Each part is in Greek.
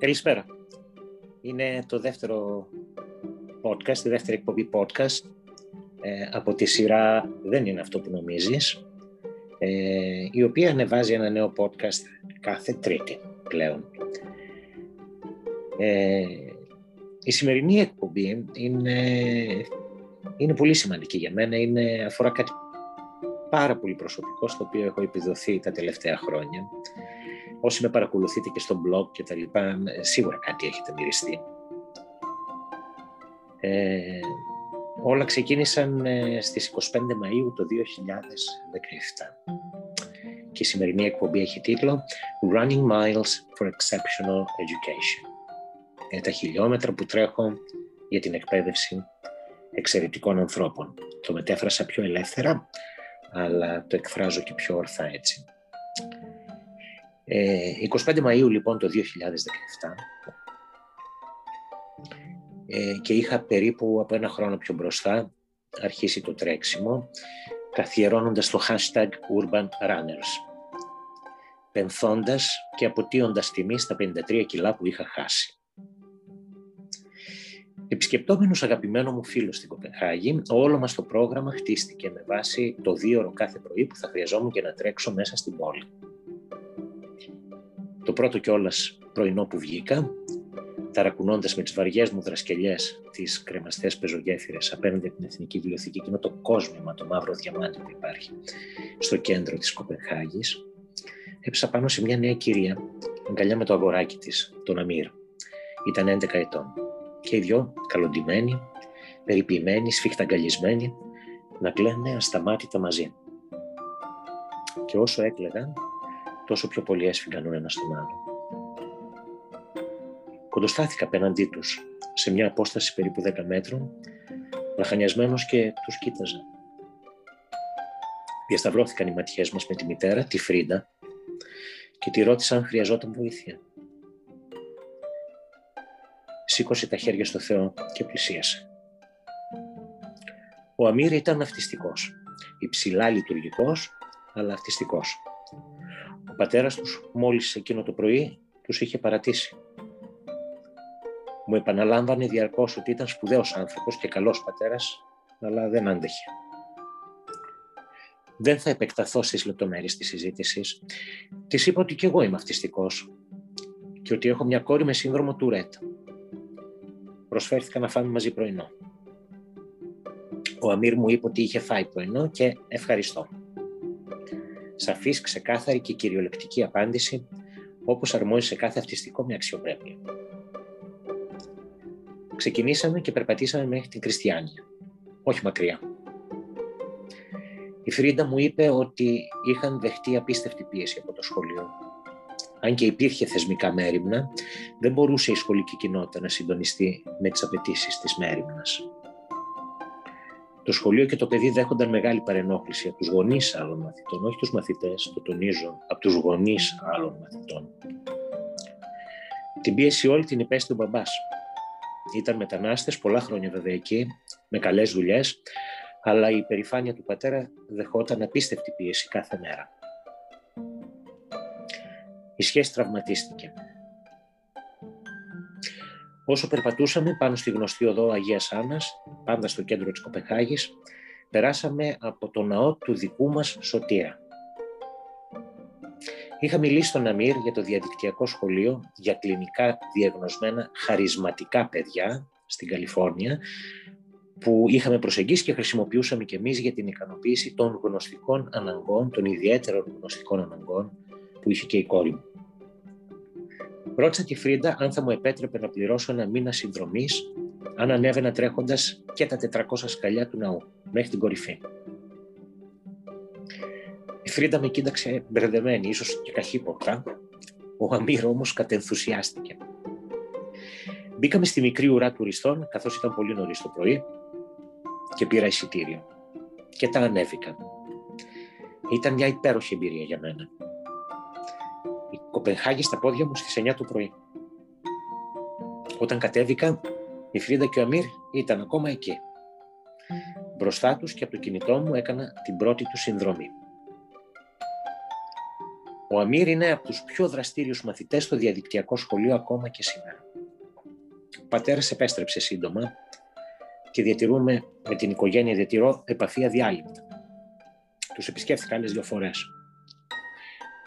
Καλησπέρα. Είναι το δεύτερο podcast, τη δεύτερη εκπομπή podcast ε, από τη σειρά «Δεν είναι αυτό που νομίζεις», ε, η οποία ανεβάζει ένα νέο podcast κάθε τρίτη πλέον. Ε, η σημερινή εκπομπή είναι, είναι πολύ σημαντική για μένα, είναι, αφορά κάτι πάρα πολύ προσωπικό, στο οποίο έχω επιδοθεί τα τελευταία χρόνια. Όσοι με παρακολουθείτε και στο blog και τα λοιπά, σίγουρα κάτι έχετε μυριστεί. Ε, όλα ξεκίνησαν ε, στις 25 Μαΐου το 2017 και η σημερινή εκπομπή έχει τίτλο Running Miles for Exceptional Education. Είναι τα χιλιόμετρα που τρέχω για την εκπαίδευση εξαιρετικών ανθρώπων. Το μετέφρασα πιο ελεύθερα, αλλά το εκφράζω και πιο ορθά έτσι. Ε, 25 Μαΐου λοιπόν το 2017 ε, και είχα περίπου από ένα χρόνο πιο μπροστά αρχίσει το τρέξιμο καθιερώνοντας το hashtag Urban Runners πενθώντας και αποτείοντας τιμή στα 53 κιλά που είχα χάσει. Επισκεπτόμενος αγαπημένο μου φίλος στην Κοπενχάγη, όλο μας το πρόγραμμα χτίστηκε με βάση το δύο ώρο κάθε πρωί που θα χρειαζόμουν για να τρέξω μέσα στην πόλη. Το πρώτο κιόλας πρωινό που βγήκα, ταρακουνώντας με τις βαριές μου δρασκελιές τις κρεμαστές πεζογέφυρες απέναντι από την Εθνική Βιβλιοθήκη και με το κόσμημα, το μαύρο διαμάντι που υπάρχει στο κέντρο της Κοπενχάγης, έπεσα πάνω σε μια νέα κυρία, αγκαλιά με το αγοράκι της, τον Αμύρ. Ήταν 11 ετών και οι δυο καλοντημένοι, περιποιημένοι, σφιχταγκαλισμένοι, να κλαίνε ασταμάτητα μαζί. Και όσο έκλαιγαν, τόσο πιο πολύ έσφυγαν ο ένας τον άλλο. Κοντοστάθηκα απέναντί τους, σε μια απόσταση περίπου 10 μέτρων, λαχανιασμένος και τους κοίταζα. Διασταυρώθηκαν οι ματιές μας με τη μητέρα, τη Φρίντα, και τη ρώτησα αν χρειαζόταν βοήθεια σήκωσε τα χέρια στο Θεό και πλησίασε. Ο Αμύρ ήταν αυτιστικός, υψηλά λειτουργικός, αλλά αυτιστικός. Ο πατέρας τους μόλις εκείνο το πρωί τους είχε παρατήσει. Μου επαναλάμβανε διαρκώς ότι ήταν σπουδαίος άνθρωπος και καλός πατέρας, αλλά δεν άντεχε. Δεν θα επεκταθώ στις λεπτομέρειες της συζήτησης. Της είπα ότι και εγώ είμαι αυτιστικός και ότι έχω μια κόρη με σύνδρομο του Ρέτ προσφέρθηκα να φάμε μαζί πρωινό. Ο Αμύρ μου είπε ότι είχε φάει πρωινό και ευχαριστώ. Σαφής, ξεκάθαρη και κυριολεκτική απάντηση, όπως αρμόζει σε κάθε αυτιστικό με αξιοπρέπεια. Ξεκινήσαμε και περπατήσαμε μέχρι την Κριστιανία, όχι μακριά. Η Φρίντα μου είπε ότι είχαν δεχτεί απίστευτη πίεση από το σχολείο αν και υπήρχε θεσμικά μέρημνα, δεν μπορούσε η σχολική κοινότητα να συντονιστεί με τις απαιτήσεις της μέρημνας. Το σχολείο και το παιδί δέχονταν μεγάλη παρενόχληση από τους γονείς άλλων μαθητών, όχι τους μαθητές, το τονίζω, από τους γονείς άλλων μαθητών. Την πίεση όλη την υπέστη ο μπαμπάς. Ήταν μετανάστες, πολλά χρόνια βέβαια εκεί, με καλές δουλειές, αλλά η υπερηφάνεια του πατέρα δεχόταν απίστευτη πίεση κάθε μέρα η σχέση τραυματίστηκε. Όσο περπατούσαμε πάνω στη γνωστή οδό Αγίας Άννας, πάντα στο κέντρο της Κοπεχάγης, περάσαμε από το ναό του δικού μας Σωτήρα. Είχα μιλήσει στον Αμύρ για το διαδικτυακό σχολείο για κλινικά διαγνωσμένα χαρισματικά παιδιά στην Καλιφόρνια, που είχαμε προσεγγίσει και χρησιμοποιούσαμε και εμείς για την ικανοποίηση των γνωστικών αναγκών, των ιδιαίτερων γνωστικών αναγκών που είχε και η κόρη μου. Ρώτησα τη Φρίντα αν θα μου επέτρεπε να πληρώσω ένα μήνα συνδρομής αν ανέβαινα τρέχοντας και τα 400 σκαλιά του ναού μέχρι την κορυφή. Η Φρίντα με κοίταξε μπερδεμένη, ίσως και καχύποπτα. Ο Αμύρ όμως κατενθουσιάστηκε. Μπήκαμε στη μικρή ουρά τουριστών, καθώς ήταν πολύ νωρίς το πρωί, και πήρα εισιτήριο. Και τα ανέβηκα. Ήταν μια υπέροχη εμπειρία για μένα. Κοπενχάγη στα πόδια μου στις 9 το πρωί. Όταν κατέβηκα, η Φρίντα και ο Αμύρ ήταν ακόμα εκεί. Μπροστά τους και από το κινητό μου έκανα την πρώτη του συνδρομή. Ο Αμύρ είναι από τους πιο δραστήριους μαθητές στο διαδικτυακό σχολείο ακόμα και σήμερα. Ο πατέρας επέστρεψε σύντομα και διατηρούμε με την οικογένεια διατηρώ επαφή αδιάλειπτα. Τους επισκέφθηκα άλλες δύο φορές.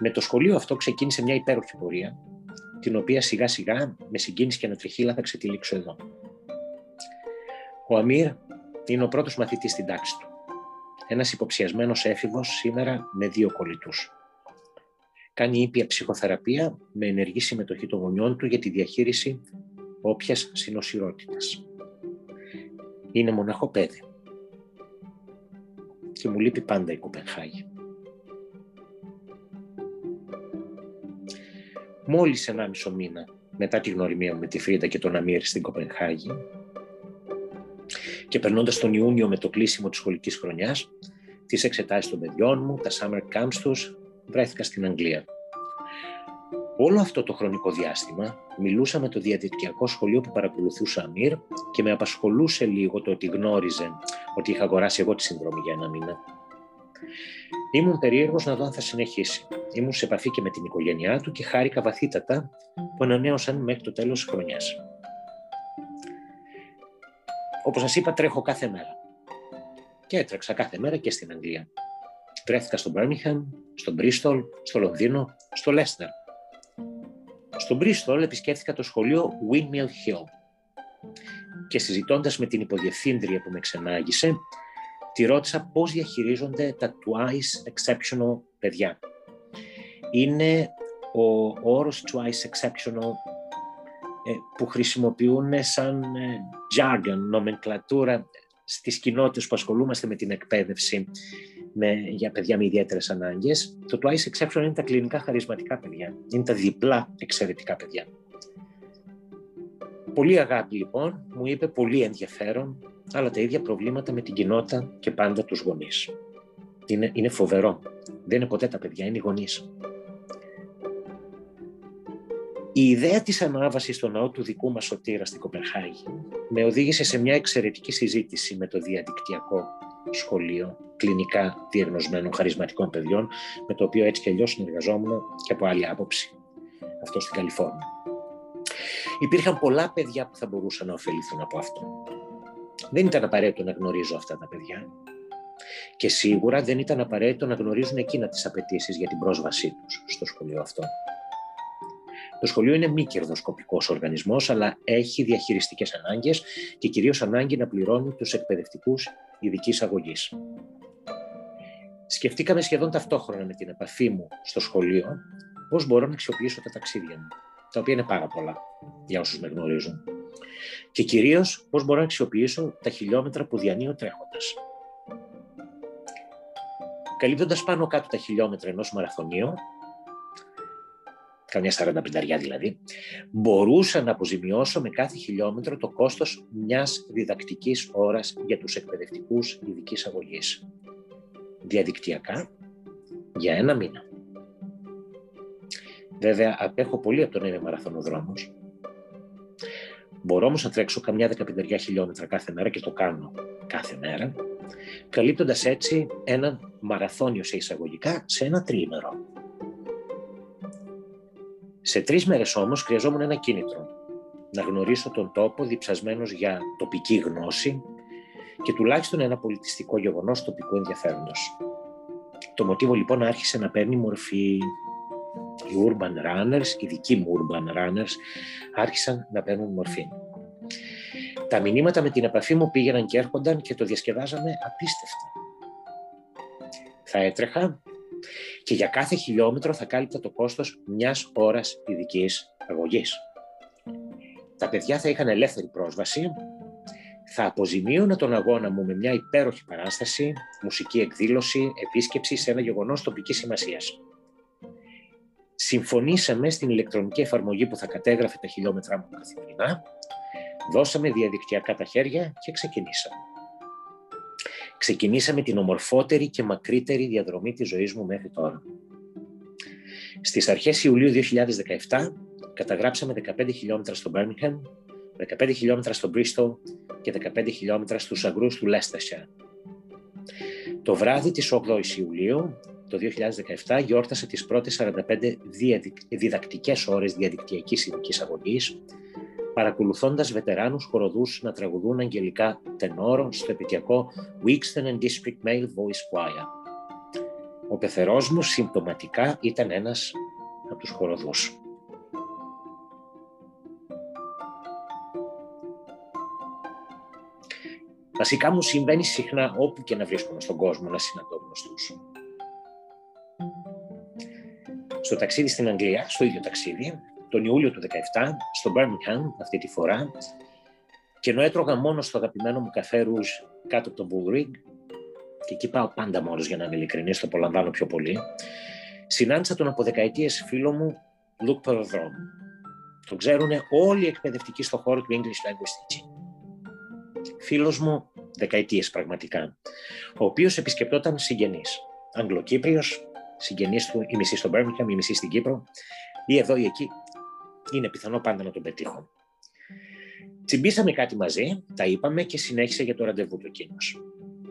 Με το σχολείο αυτό ξεκίνησε μια υπέροχη πορεία, την οποία σιγά σιγά με συγκίνηση και ανατριχίλα θα ξετυλίξω εδώ. Ο Αμύρ είναι ο πρώτος μαθητής στην τάξη του. Ένας υποψιασμένος έφηβος σήμερα με δύο κολλητούς. Κάνει ήπια ψυχοθεραπεία με ενεργή συμμετοχή των γονιών του για τη διαχείριση όποιας συνοσυρότητας. Είναι μοναχό παιδί. Και μου λείπει πάντα η Κοπενχάγη. Μόλις ένα μισό μήνα μετά τη γνωριμία μου με τη Φρίντα και τον Αμύρ στην Κοπενχάγη και περνώντας τον Ιούνιο με το κλείσιμο της σχολικής χρονιάς, τις εξετάσεις των παιδιών μου, τα summer camps τους, βρέθηκα στην Αγγλία. Όλο αυτό το χρονικό διάστημα μιλούσα με το διαδικτυακό σχολείο που παρακολουθούσε Αμύρ και με απασχολούσε λίγο το ότι γνώριζε ότι είχα αγοράσει εγώ τη συνδρομή για ένα μήνα. Ήμουν περίεργος να δω αν θα συνεχίσει. Ήμουν σε επαφή και με την οικογένειά του και χάρηκα βαθύτατα που ανανέωσαν μέχρι το τέλος της χρονιάς. Όπως σας είπα, τρέχω κάθε μέρα. Και έτρεξα κάθε μέρα και στην Αγγλία. Βρέθηκα στο Μπέρμιχαμ, στο Μπρίστολ, στο Λονδίνο, στο Λέστερ. Στο Μπρίστολ επισκέφθηκα το σχολείο Windmill Hill και συζητώντας με την υποδιευθύντρια που με ξενάγησε, τη ρώτησα πώς διαχειρίζονται τα twice exceptional παιδιά. Είναι ο όρος twice exceptional ε, που χρησιμοποιούν σαν ε, jargon, νομενκλατούρα στις κοινότητες που ασχολούμαστε με την εκπαίδευση με, για παιδιά με ιδιαίτερες ανάγκες. Το twice exception είναι τα κλινικά χαρισματικά παιδιά. Είναι τα διπλά εξαιρετικά παιδιά. Πολύ αγάπη λοιπόν, μου είπε πολύ ενδιαφέρον, αλλά τα ίδια προβλήματα με την κοινότητα και πάντα τους γονείς. Είναι, είναι φοβερό. Δεν είναι ποτέ τα παιδιά, είναι οι γονείς. Η ιδέα της ανάβασης στο ναό του δικού μας σωτήρα στην Κοπερχάγη με οδήγησε σε μια εξαιρετική συζήτηση με το διαδικτυακό σχολείο κλινικά διαγνωσμένων χαρισματικών παιδιών, με το οποίο έτσι και αλλιώς συνεργαζόμουν και από άλλη άποψη. Αυτό στην Καλιφόρνια. Υπήρχαν πολλά παιδιά που θα μπορούσαν να ωφεληθούν από αυτό. Δεν ήταν απαραίτητο να γνωρίζω αυτά τα παιδιά. Και σίγουρα δεν ήταν απαραίτητο να γνωρίζουν εκείνα τις απαιτήσεις για την πρόσβασή τους στο σχολείο αυτό. Το σχολείο είναι μη κερδοσκοπικός οργανισμός, αλλά έχει διαχειριστικές ανάγκες και κυρίως ανάγκη να πληρώνει τους εκπαιδευτικούς ειδικής αγωγής. Σκεφτήκαμε σχεδόν ταυτόχρονα με την επαφή μου στο σχολείο πώς μπορώ να αξιοποιήσω τα ταξίδια μου, τα οποία είναι πάρα πολλά για όσους με γνωρίζουν. Και κυρίως πώς μπορώ να αξιοποιήσω τα χιλιόμετρα που διανύω τρέχοντας. Καλύπτοντας πάνω κάτω τα χιλιόμετρα ενός μαραθωνίου, καμιά 45 δηλαδή, μπορούσα να αποζημιώσω με κάθε χιλιόμετρο το κόστος μιας διδακτικής ώρας για τους εκπαιδευτικούς ειδικής αγωγής. Διαδικτυακά για ένα μήνα. Βέβαια, απέχω πολύ από το να είμαι μαραθωνοδρόμος. Μπορώ όμως να τρέξω καμιά 15 χιλιόμετρα κάθε μέρα και το κάνω κάθε μέρα, καλύπτοντας έτσι ένα μαραθώνιο σε εισαγωγικά σε ένα τρίμερο. Σε τρεις μέρες όμως χρειαζόμουν ένα κίνητρο. Να γνωρίσω τον τόπο διψασμένος για τοπική γνώση και τουλάχιστον ένα πολιτιστικό γεγονός τοπικού ενδιαφέροντος. Το μοτίβο λοιπόν άρχισε να παίρνει μορφή. Οι urban runners, οι δικοί μου urban runners, άρχισαν να παίρνουν μορφή. Τα μηνύματα με την επαφή μου πήγαιναν και έρχονταν και το διασκεδάζαμε απίστευτα. Θα έτρεχα και για κάθε χιλιόμετρο θα κάλυπτα το κόστος μιας ώρας ειδικής αγωγής. Τα παιδιά θα είχαν ελεύθερη πρόσβαση, θα αποζημίωνα τον αγώνα μου με μια υπέροχη παράσταση, μουσική εκδήλωση, επίσκεψη σε ένα γεγονός τοπικής σημασίας. Συμφωνήσαμε στην ηλεκτρονική εφαρμογή που θα κατέγραφε τα χιλιόμετρά μου καθημερινά, δώσαμε διαδικτυακά τα χέρια και ξεκινήσαμε ξεκινήσαμε την ομορφότερη και μακρύτερη διαδρομή της ζωής μου μέχρι τώρα. Στις αρχές Ιουλίου 2017 καταγράψαμε 15 χιλιόμετρα στο Birmingham, 15 χιλιόμετρα στο Bristol και 15 χιλιόμετρα στους αγρούς του Leicestershire. Το βράδυ της 8ης Ιουλίου, το 2017 γιόρτασε τις πρώτες 45 διδακτικές ώρες διαδικτυακής ειδικής αγωγής, παρακολουθώντας βετεράνους χοροδούς να τραγουδούν αγγελικά τενόρο στο επαιτειακό Wixton and District Male Voice Choir. Ο πεθερός μου συμπτωματικά ήταν ένας από τους χοροδούς. Βασικά μου συμβαίνει συχνά όπου και να βρίσκομαι στον κόσμο να συναντώ γνωστούς. Στο ταξίδι στην Αγγλία, στο ίδιο ταξίδι, τον Ιούλιο του 2017, στο Birmingham αυτή τη φορά, και ενώ έτρωγα μόνο στο αγαπημένο μου καφέ ρούζ κάτω από τον Bull και εκεί πάω πάντα μόνος για να είμαι ειλικρινής, το απολαμβάνω πιο πολύ, συνάντησα τον από δεκαετίες φίλο μου Luke Περοδρόμ. Τον ξέρουν όλοι οι εκπαιδευτικοί στον χώρο του English Language Teaching. Φίλος μου δεκαετίες πραγματικά, ο οποίος επισκεπτόταν συγγενείς. Αγγλοκύπριος, συγγενείς του, η μισή στο Birmingham, η μισή στην Κύπρο, ή εδώ ή εκεί. Είναι πιθανό πάντα να τον πετύχω. Τσιμπήσαμε κάτι μαζί, τα είπαμε και συνέχισε για το ραντεβού του εκείνος.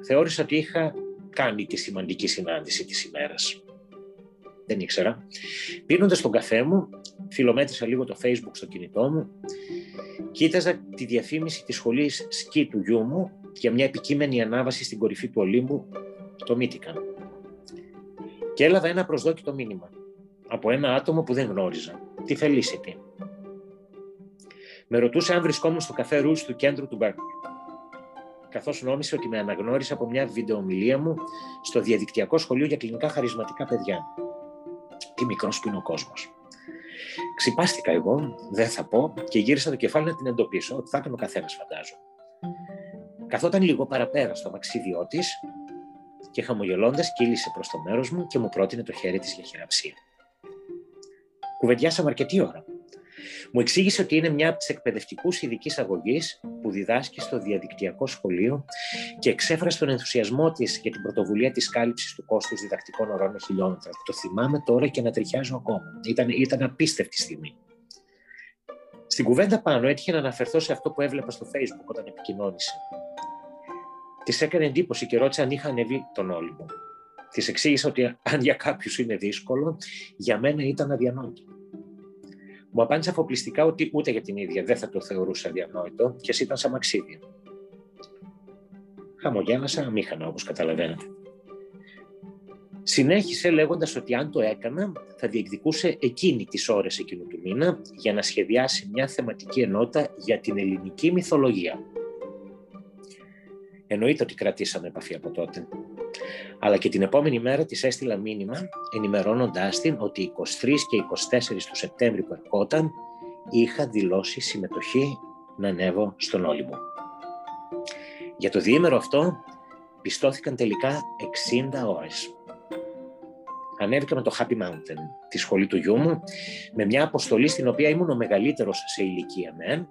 Θεώρησα ότι είχα κάνει τη σημαντική συνάντηση της ημέρας. Δεν ήξερα. Πίνοντας τον καφέ μου, φιλομέτρησα λίγο το facebook στο κινητό μου, κοίταζα τη διαφήμιση της σχολής σκι του γιού μου για μια επικείμενη ανάβαση στην κορυφή του Ολύμπου, το Μίτικαν. Και έλαβα ένα προσδόκητο μήνυμα από ένα άτομο που δεν γνώριζα, τη Felicity. Με ρωτούσε αν βρισκόμουν στο καφέ Ρούζ του κέντρου του Μπέρκ. Καθώς νόμισε ότι με αναγνώρισε από μια βιντεομιλία μου στο διαδικτυακό σχολείο για κλινικά χαρισματικά παιδιά. Τι μικρός που είναι ο κόσμος. Ξυπάστηκα εγώ, δεν θα πω, και γύρισα το κεφάλι να την εντοπίσω, ότι θα έκανε ο καθένας, φαντάζομαι. Καθόταν λίγο παραπέρα στο μαξίδιό της και χαμογελώντας κύλησε προς το μέρος μου και μου πρότεινε το χέρι της για χειραψία. Κουβεντιάσαμε αρκετή ώρα. Μου εξήγησε ότι είναι μια από τις εκπαιδευτικούς ειδικής αγωγής που διδάσκει στο διαδικτυακό σχολείο και εξέφρασε τον ενθουσιασμό της για την πρωτοβουλία της κάλυψης του κόστους διδακτικών ωρών με χιλιόμετρα. Το θυμάμαι τώρα και να τριχιάζω ακόμα. Ήταν, ήταν απίστευτη στιγμή. Στην κουβέντα πάνω έτυχε να αναφερθώ σε αυτό που έβλεπα στο Facebook όταν επικοινώνησε. Της έκανε εντύπωση και ρώτησε αν είχα ανεβεί τον Όλυμπο. Της εξήγησα ότι αν για κάποιους είναι δύσκολο, για μένα ήταν αδιανόητο. Μου απάντησε αφοπλιστικά ότι ούτε για την ίδια δεν θα το θεωρούσε αδιανόητο και εσύ ήταν σαν μαξίδια. Χαμογέλασα αμήχανα, όπως καταλαβαίνετε. Συνέχισε λέγοντας ότι αν το έκανα, θα διεκδικούσε εκείνη τις ώρες εκείνου του μήνα για να σχεδιάσει μια θεματική ενότητα για την ελληνική μυθολογία. Εννοείται ότι κρατήσαμε επαφή από τότε. Αλλά και την επόμενη μέρα της έστειλα μήνυμα ενημερώνοντάς την ότι 23 και 24 του Σεπτέμβρη που ερχόταν είχα δηλώσει συμμετοχή να ανέβω στον Όλυμπο. Για το διήμερο αυτό πιστώθηκαν τελικά 60 ώρες. Ανέβηκα με το Happy Mountain, τη σχολή του γιού μου, με μια αποστολή στην οποία ήμουν ο μεγαλύτερος σε ηλικία μεν,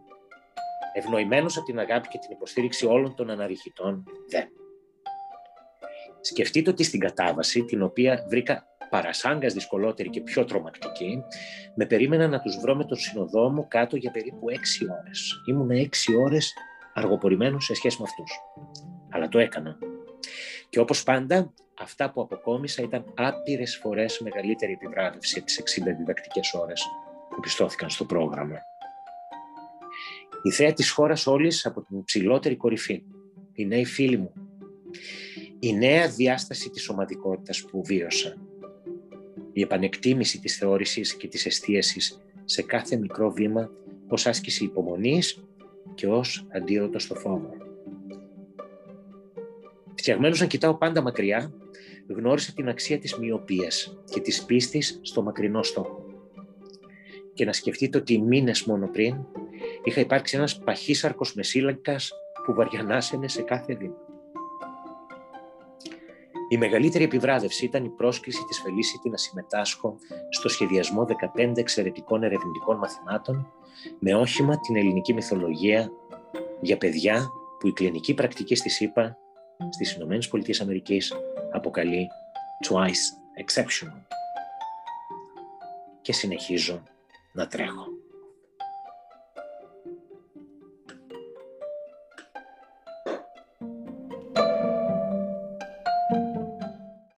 ευνοημένος από την αγάπη και την υποστήριξη όλων των αναρριχητών δε. Σκεφτείτε ότι στην κατάβαση, την οποία βρήκα παρασάγκας δυσκολότερη και πιο τρομακτική, με περίμενα να τους βρω με τον συνοδό μου κάτω για περίπου έξι ώρες. Ήμουν έξι ώρες αργοπορημένος σε σχέση με αυτούς. Αλλά το έκανα. Και όπως πάντα, αυτά που αποκόμισα ήταν άπειρες φορές μεγαλύτερη επιβράβευση από τις 60 διδακτικές ώρες που πιστώθηκαν στο πρόγραμμα. Η θέα της χώρας όλης από την ψηλότερη κορυφή. Οι νέοι φίλοι μου. Η νέα διάσταση της ομαδικότητας που βίωσα. Η επανεκτίμηση της θεώρησης και της εστίασης σε κάθε μικρό βήμα ως άσκηση υπομονής και ως αντίρροτο στο φόβο. Φτιαγμένος να κοιτάω πάντα μακριά, γνώρισα την αξία της μοιοπίας και της πίστης στο μακρινό στόχο. Και να σκεφτείτε ότι μήνες μόνο πριν είχα υπάρξει ένας παχύσαρκος μεσήλαγκας που βαριανάσαινε σε κάθε βήμα. Η μεγαλύτερη επιβράδευση ήταν η πρόσκληση της Φελίσιτη να συμμετάσχω στο σχεδιασμό 15 εξαιρετικών ερευνητικών μαθημάτων με όχημα την ελληνική μυθολογία για παιδιά που η κλινική πρακτική στη ΣΥΠΑ στις Ηνωμένες Πολιτείες Αμερικής αποκαλεί twice exceptional. Και συνεχίζω να τρέχω.